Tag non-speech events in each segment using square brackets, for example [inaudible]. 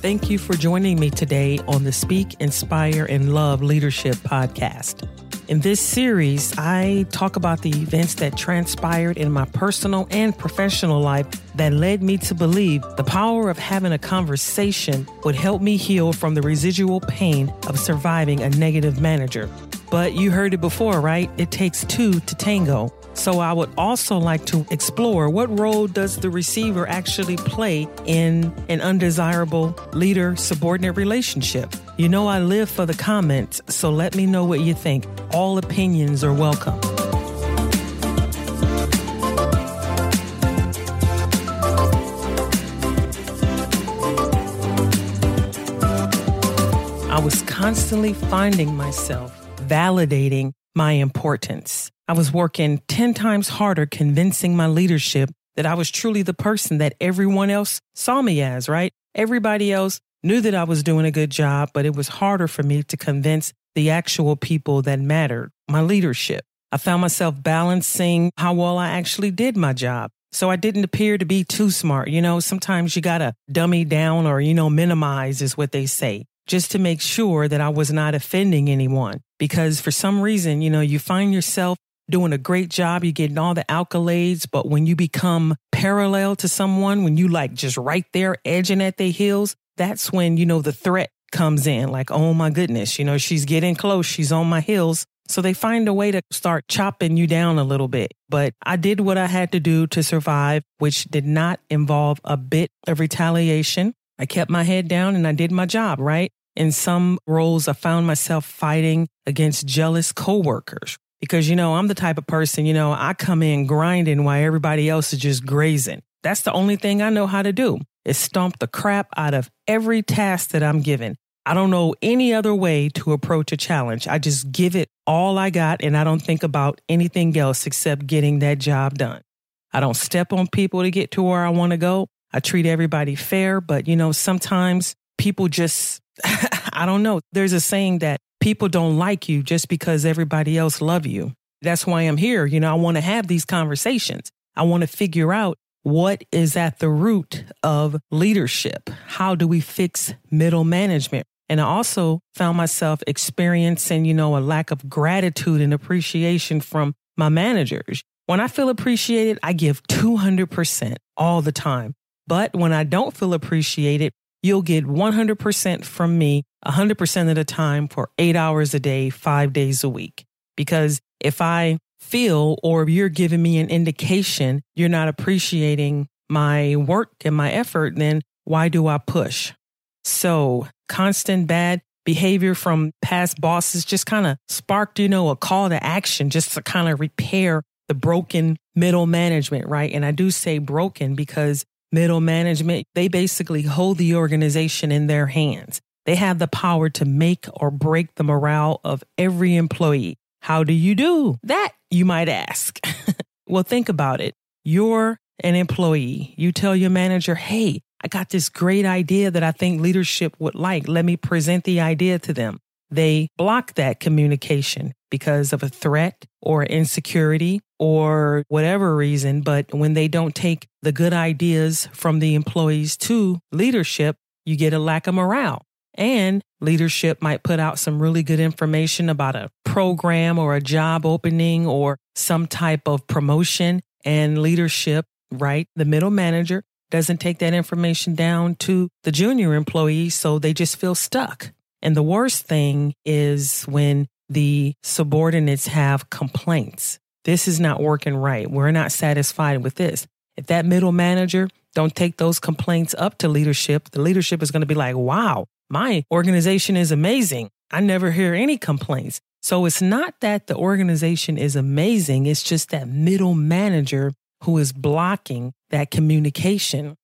Thank you for joining me today on the Speak, Inspire, and Love Leadership podcast. In this series, I talk about the events that transpired in my personal and professional life that led me to believe the power of having a conversation would help me heal from the residual pain of surviving a negative manager. But you heard it before, right? It takes two to tango. So I would also like to explore what role does the receiver actually play in an undesirable leader subordinate relationship? You know I live for the comments, so let me know what you think. All opinions are welcome. I was constantly finding myself validating my importance. I was working 10 times harder convincing my leadership that I was truly the person that everyone else saw me as, right? Everybody else knew that I was doing a good job, but it was harder for me to convince the actual people that mattered, my leadership. I found myself balancing how well I actually did my job. So I didn't appear to be too smart. You know, sometimes you got to dummy down or, you know, minimize is what they say just to make sure that I was not offending anyone. Because for some reason, you know, you find yourself doing a great job. You're getting all the accolades. But when you become parallel to someone, when you like just right there edging at their heels, that's when, you know, the threat comes in like, oh my goodness, you know, she's getting close. She's on my heels. So they find a way to start chopping you down a little bit. But I did what I had to do to survive, which did not involve a bit of retaliation. I kept my head down and I did my job, right? In some roles, I found myself fighting against jealous coworkers because, you know, I'm the type of person, you know, I come in grinding while everybody else is just grazing. That's the only thing I know how to do is stomp the crap out of every task that I'm given. I don't know any other way to approach a challenge. I just give it all I got and I don't think about anything else except getting that job done. I don't step on people to get to where I want to go. I treat everybody fair, but you know, sometimes people just, [laughs] I don't know. There's a saying that people don't like you just because everybody else love you. That's why I'm here. You know, I want to have these conversations. I want to figure out what is at the root of leadership. How do we fix middle management? And I also found myself experiencing, you know, a lack of gratitude and appreciation from my managers. When I feel appreciated, I give 200% all the time. But when I don't feel appreciated, you'll get 100% from me 100% of the time for eight hours a day, five days a week. Because if I feel or you're giving me an indication you're not appreciating my work and my effort, then why do I push? So constant bad behavior from past bosses just kind of sparked, you know, a call to action just to kind of repair the broken middle management, right? And I do say broken because middle management, they basically hold the organization in their hands. They have the power to make or break the morale of every employee. How do you do that? You might ask. [laughs] well, think about it. You're an employee. You tell your manager, Hey, I got this great idea that I think leadership would like. Let me present the idea to them. They block that communication because of a threat or insecurity or whatever reason. But when they don't take the good ideas from the employees to leadership, you get a lack of morale. And leadership might put out some really good information about a program or a job opening or some type of promotion. And leadership, right? The middle manager doesn't take that information down to the junior employees. So they just feel stuck. And the worst thing is when the subordinates have complaints. This is not working right. We're not satisfied with this. If that middle manager don't take those complaints up to leadership, the leadership is going to be like, wow, my organization is amazing. I never hear any complaints. So it's not that the organization is amazing. It's just that middle manager who is blocking that communication.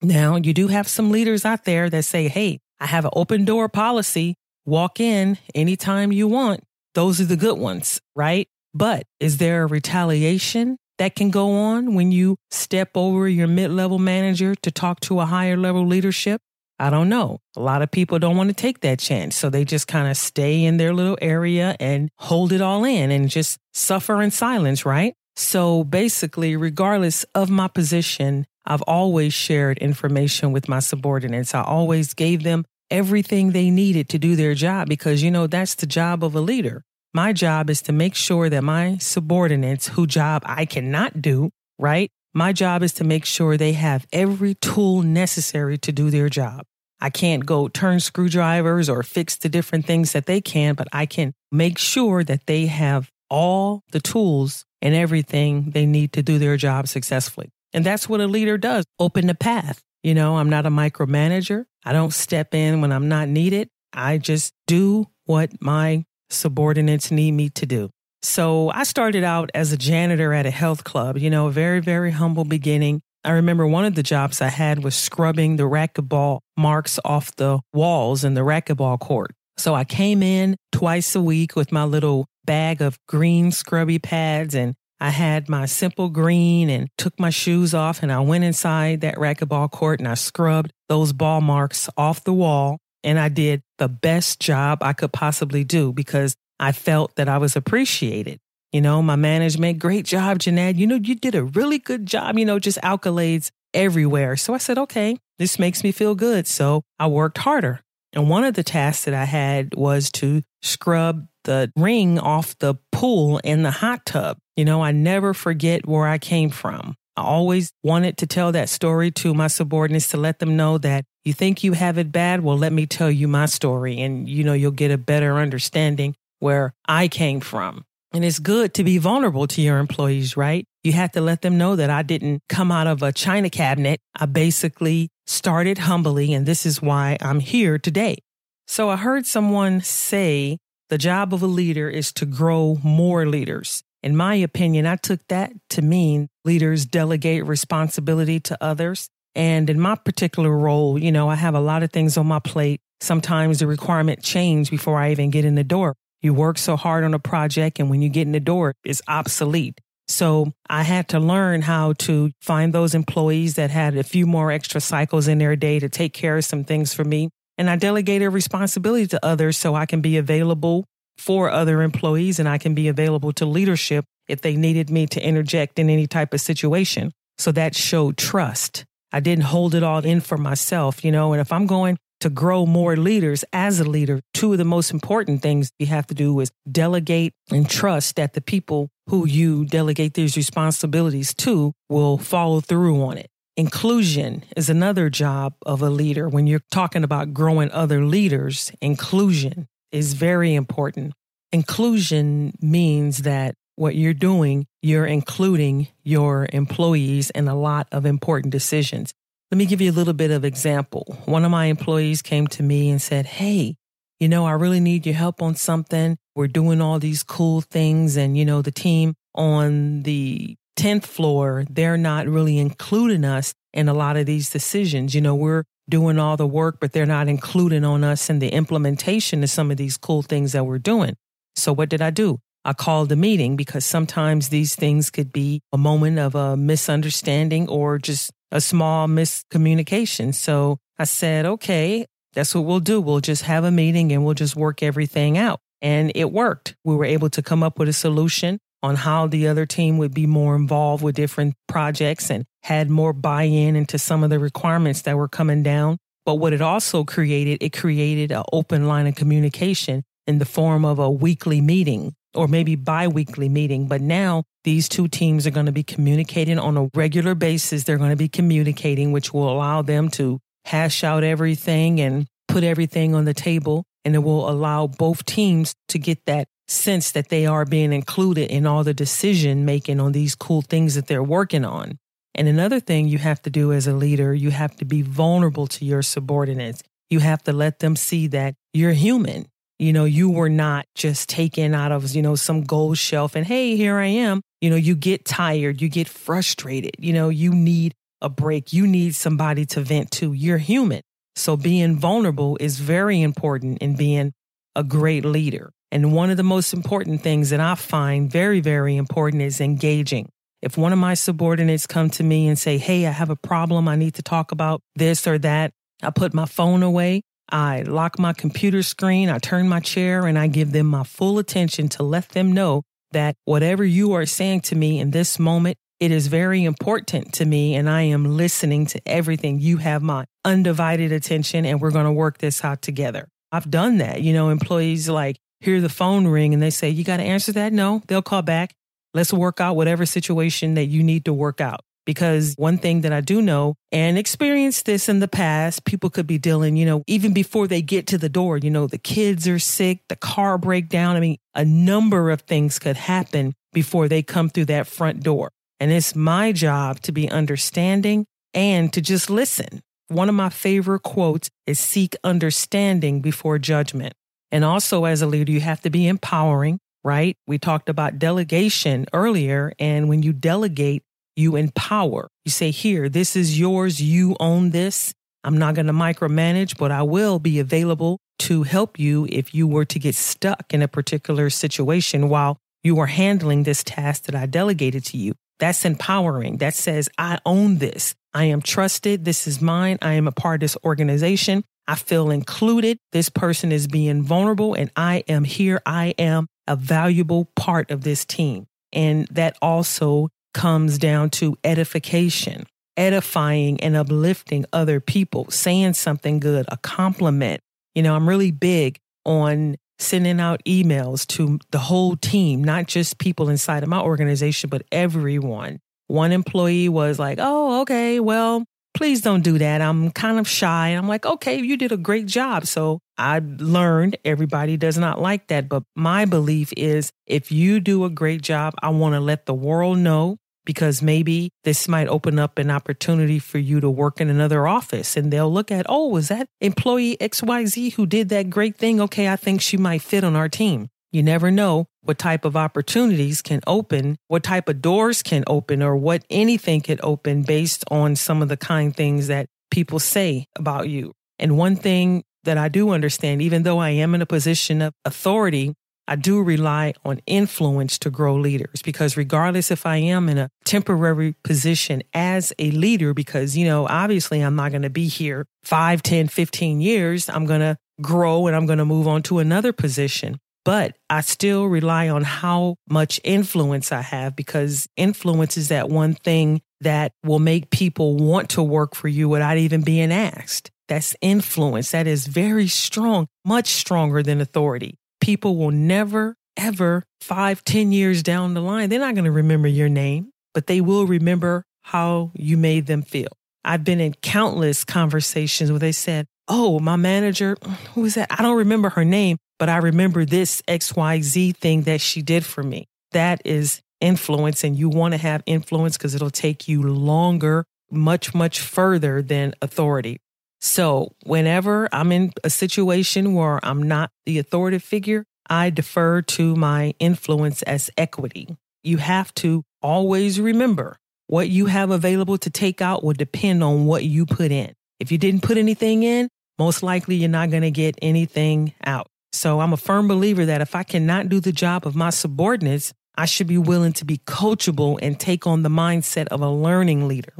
Now, you do have some leaders out there that say, Hey, I have an open door policy. Walk in anytime you want. Those are the good ones, right? But is there a retaliation that can go on when you step over your mid level manager to talk to a higher level leadership? I don't know. A lot of people don't want to take that chance. So they just kind of stay in their little area and hold it all in and just suffer in silence, right? So basically, regardless of my position, I've always shared information with my subordinates. I always gave them everything they needed to do their job because, you know, that's the job of a leader. My job is to make sure that my subordinates, whose job I cannot do, right? My job is to make sure they have every tool necessary to do their job. I can't go turn screwdrivers or fix the different things that they can, but I can make sure that they have all the tools and everything they need to do their job successfully. And that's what a leader does open the path. You know, I'm not a micromanager. I don't step in when I'm not needed. I just do what my subordinates need me to do. So I started out as a janitor at a health club, you know, a very, very humble beginning. I remember one of the jobs I had was scrubbing the racquetball marks off the walls in the racquetball court. So I came in twice a week with my little bag of green scrubby pads and I had my simple green and took my shoes off and I went inside that racquetball court and I scrubbed those ball marks off the wall. And I did the best job I could possibly do because I felt that I was appreciated. You know, my management, great job, Janad. You know, you did a really good job, you know, just accolades everywhere. So I said, okay, this makes me feel good. So I worked harder. And one of the tasks that I had was to scrub the ring off the pool in the hot tub. You know, I never forget where I came from. I always wanted to tell that story to my subordinates to let them know that you think you have it bad. Well, let me tell you my story and, you know, you'll get a better understanding where I came from. And it's good to be vulnerable to your employees, right? You have to let them know that I didn't come out of a china cabinet. I basically started humbly, and this is why I'm here today. So I heard someone say the job of a leader is to grow more leaders. In my opinion, I took that to mean leaders delegate responsibility to others. And in my particular role, you know, I have a lot of things on my plate. Sometimes the requirement change before I even get in the door. You work so hard on a project and when you get in the door, it's obsolete. So I had to learn how to find those employees that had a few more extra cycles in their day to take care of some things for me. And I delegated responsibility to others so I can be available for other employees and I can be available to leadership if they needed me to interject in any type of situation. So that showed trust. I didn't hold it all in for myself, you know, and if I'm going to grow more leaders as a leader, two of the most important things you have to do is delegate and trust that the people who you delegate these responsibilities to will follow through on it. Inclusion is another job of a leader. When you're talking about growing other leaders, inclusion is very important. Inclusion means that what you're doing, you're including your employees in a lot of important decisions. Let me give you a little bit of example. One of my employees came to me and said, Hey, you know, I really need your help on something. We're doing all these cool things. And, you know, the team on the 10th floor, they're not really including us in a lot of these decisions. You know, we're doing all the work, but they're not including on us in the implementation of some of these cool things that we're doing. So what did I do? I called a meeting because sometimes these things could be a moment of a misunderstanding or just a small miscommunication. So I said, okay, that's what we'll do. We'll just have a meeting and we'll just work everything out. And it worked. We were able to come up with a solution on how the other team would be more involved with different projects and had more buy in into some of the requirements that were coming down. But what it also created, it created an open line of communication in the form of a weekly meeting or maybe bi-weekly meeting. But now these two teams are going to be communicating on a regular basis. They're going to be communicating, which will allow them to hash out everything and put everything on the table. And it will allow both teams to get that sense that they are being included in all the decision making on these cool things that they're working on. And another thing you have to do as a leader, you have to be vulnerable to your subordinates. You have to let them see that you're human you know, you were not just taken out of, you know, some gold shelf and, hey, here I am. You know, you get tired, you get frustrated, you know, you need a break, you need somebody to vent to. You're human. So being vulnerable is very important in being a great leader. And one of the most important things that I find very, very important is engaging. If one of my subordinates come to me and say, Hey, I have a problem. I need to talk about this or that. I put my phone away I lock my computer screen, I turn my chair, and I give them my full attention to let them know that whatever you are saying to me in this moment it is very important to me and I am listening to everything. You have my undivided attention and we're going to work this out together. I've done that. You know, employees like hear the phone ring and they say, You got to answer that? No, they'll call back. Let's work out whatever situation that you need to work out. Because one thing that I do know and experienced this in the past, people could be dealing, you know, even before they get to the door, you know, the kids are sick, the car break down. I mean, a number of things could happen before they come through that front door. And it's my job to be understanding and to just listen. One of my favorite quotes is seek understanding before judgment. And also, as a leader, you have to be empowering, right? We talked about delegation earlier. And when you delegate, you empower. You say, Here, this is yours. You own this. I'm not going to micromanage, but I will be available to help you if you were to get stuck in a particular situation while you are handling this task that I delegated to you. That's empowering. That says, I own this. I am trusted. This is mine. I am a part of this organization. I feel included. This person is being vulnerable and I am here. I am a valuable part of this team. And that also comes down to edification, edifying and uplifting other people, saying something good, a compliment. You know, I'm really big on sending out emails to the whole team, not just people inside of my organization, but everyone. One employee was like, Oh, okay, well, please don't do that. I'm kind of shy. And I'm like, okay, you did a great job. So I learned everybody does not like that. But my belief is if you do a great job, I want to let the world know because maybe this might open up an opportunity for you to work in another office and they'll look at, oh, was that employee XYZ who did that great thing? Okay, I think she might fit on our team. You never know what type of opportunities can open, what type of doors can open, or what anything can open based on some of the kind things that people say about you. And one thing that I do understand, even though I am in a position of authority, I do rely on influence to grow leaders because regardless if I am in a temporary position as a leader, because, you know, obviously I'm not going to be here 5, 10, 15 years, I'm going to grow and I'm going to move on to another position. But I still rely on how much influence I have because influence is that one thing that will make people want to work for you without even being asked. That's influence. That is very strong, much stronger than authority people will never, ever, five, ten years down the line, they're not going to remember your name, but they will remember how you made them feel. I've been in countless conversations where they said, Oh, my manager, who was that? I don't remember her name, but I remember this XYZ thing that she did for me. That is influence, and you want to have influence because it'll take you longer, much, much further than authority. So whenever I'm in a situation where I'm not the authoritative figure, I defer to my influence as equity. You have to always remember what you have available to take out will depend on what you put in. If you didn't put anything in, most likely you're not going to get anything out. So I'm a firm believer that if I cannot do the job of my subordinates, I should be willing to be coachable and take on the mindset of a learning leader.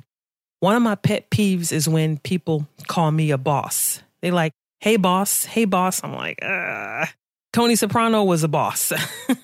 One of my pet peeves is when people call me a boss. They like, hey boss, hey boss. I'm like, Ugh. Tony Soprano was a boss.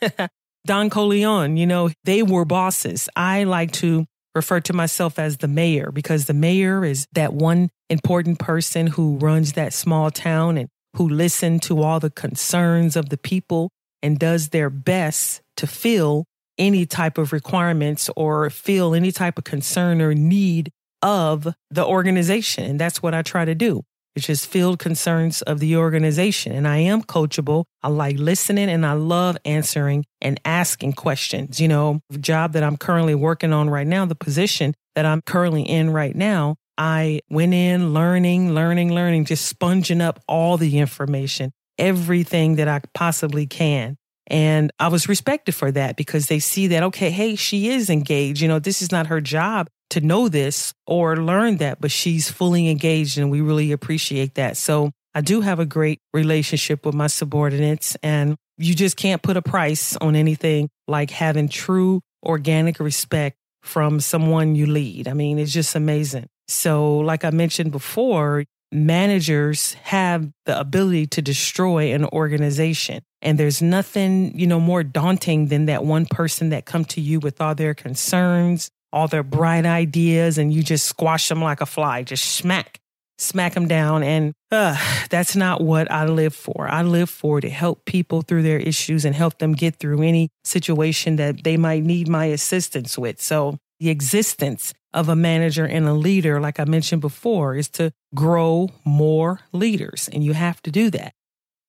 [laughs] Don Corleone, you know, they were bosses. I like to refer to myself as the mayor because the mayor is that one important person who runs that small town and who listens to all the concerns of the people and does their best to fill any type of requirements or fill any type of concern or need of the organization. And that's what I try to do. It's just field concerns of the organization. And I am coachable. I like listening and I love answering and asking questions. You know, the job that I'm currently working on right now, the position that I'm currently in right now, I went in learning, learning, learning, just sponging up all the information, everything that I possibly can. And I was respected for that because they see that, okay, hey, she is engaged. You know, this is not her job to know this or learn that, but she's fully engaged and we really appreciate that. So I do have a great relationship with my subordinates and you just can't put a price on anything like having true organic respect from someone you lead. I mean, it's just amazing. So, like I mentioned before, managers have the ability to destroy an organization. And there's nothing, you know, more daunting than that one person that come to you with all their concerns, all their bright ideas and you just squash them like a fly, just smack, smack them down. And uh, that's not what I live for. I live for to help people through their issues and help them get through any situation that they might need my assistance with. So the existence of a manager and a leader, like I mentioned before, is to grow more leaders. And you have to do that.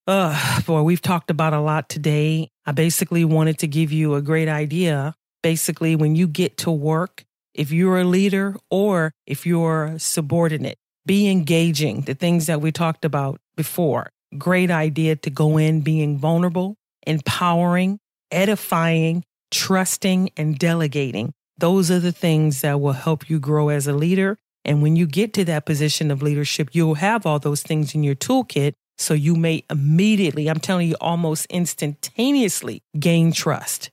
Uh, boy, we've talked about a lot today. I basically wanted to give you a great idea. Basically, when you get to work, if you're a leader or if you're a subordinate, be engaging, the things that we talked about before. Great idea to go in being vulnerable, empowering, edifying, trusting, and delegating. Those are the things that will help you grow as a leader. And when you get to that position of leadership, you'll have all those things in your toolkit. So you may immediately, I'm telling you, almost instantaneously gain trust.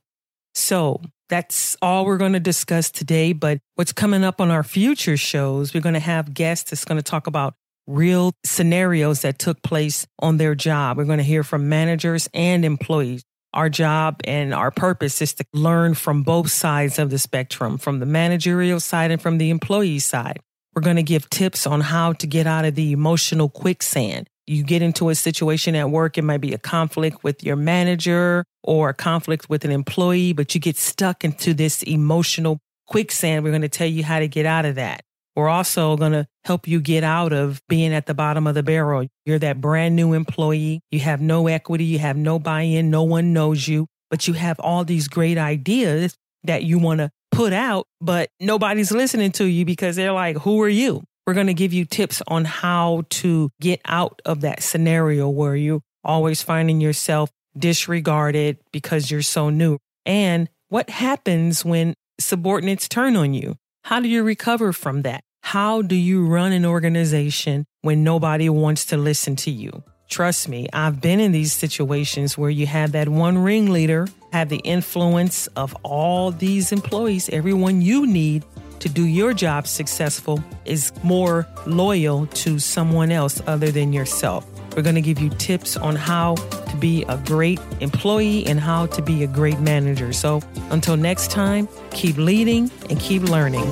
So that's all we're going to discuss today. But what's coming up on our future shows, we're going to have guests that's going to talk about real scenarios that took place on their job. We're going to hear from managers and employees. Our job and our purpose is to learn from both sides of the spectrum, from the managerial side and from the employee side. We're going to give tips on how to get out of the emotional quicksand. You get into a situation at work, it might be a conflict with your manager or a conflict with an employee, but you get stuck into this emotional quicksand. We're going to tell you how to get out of that. We're also going to help you get out of being at the bottom of the barrel. You're that brand new employee. You have no equity. You have no buy in. No one knows you, but you have all these great ideas that you want to put out, but nobody's listening to you because they're like, who are you? We're going to give you tips on how to get out of that scenario where you're always finding yourself disregarded because you're so new. And what happens when subordinates turn on you? How do you recover from that? How do you run an organization when nobody wants to listen to you? Trust me, I've been in these situations where you have that one ringleader, have the influence of all these employees, everyone you need to do your job successful is more loyal to someone else other than yourself. We're going to give you tips on how to be a great employee and how to be a great manager. So until next time, keep leading and keep learning.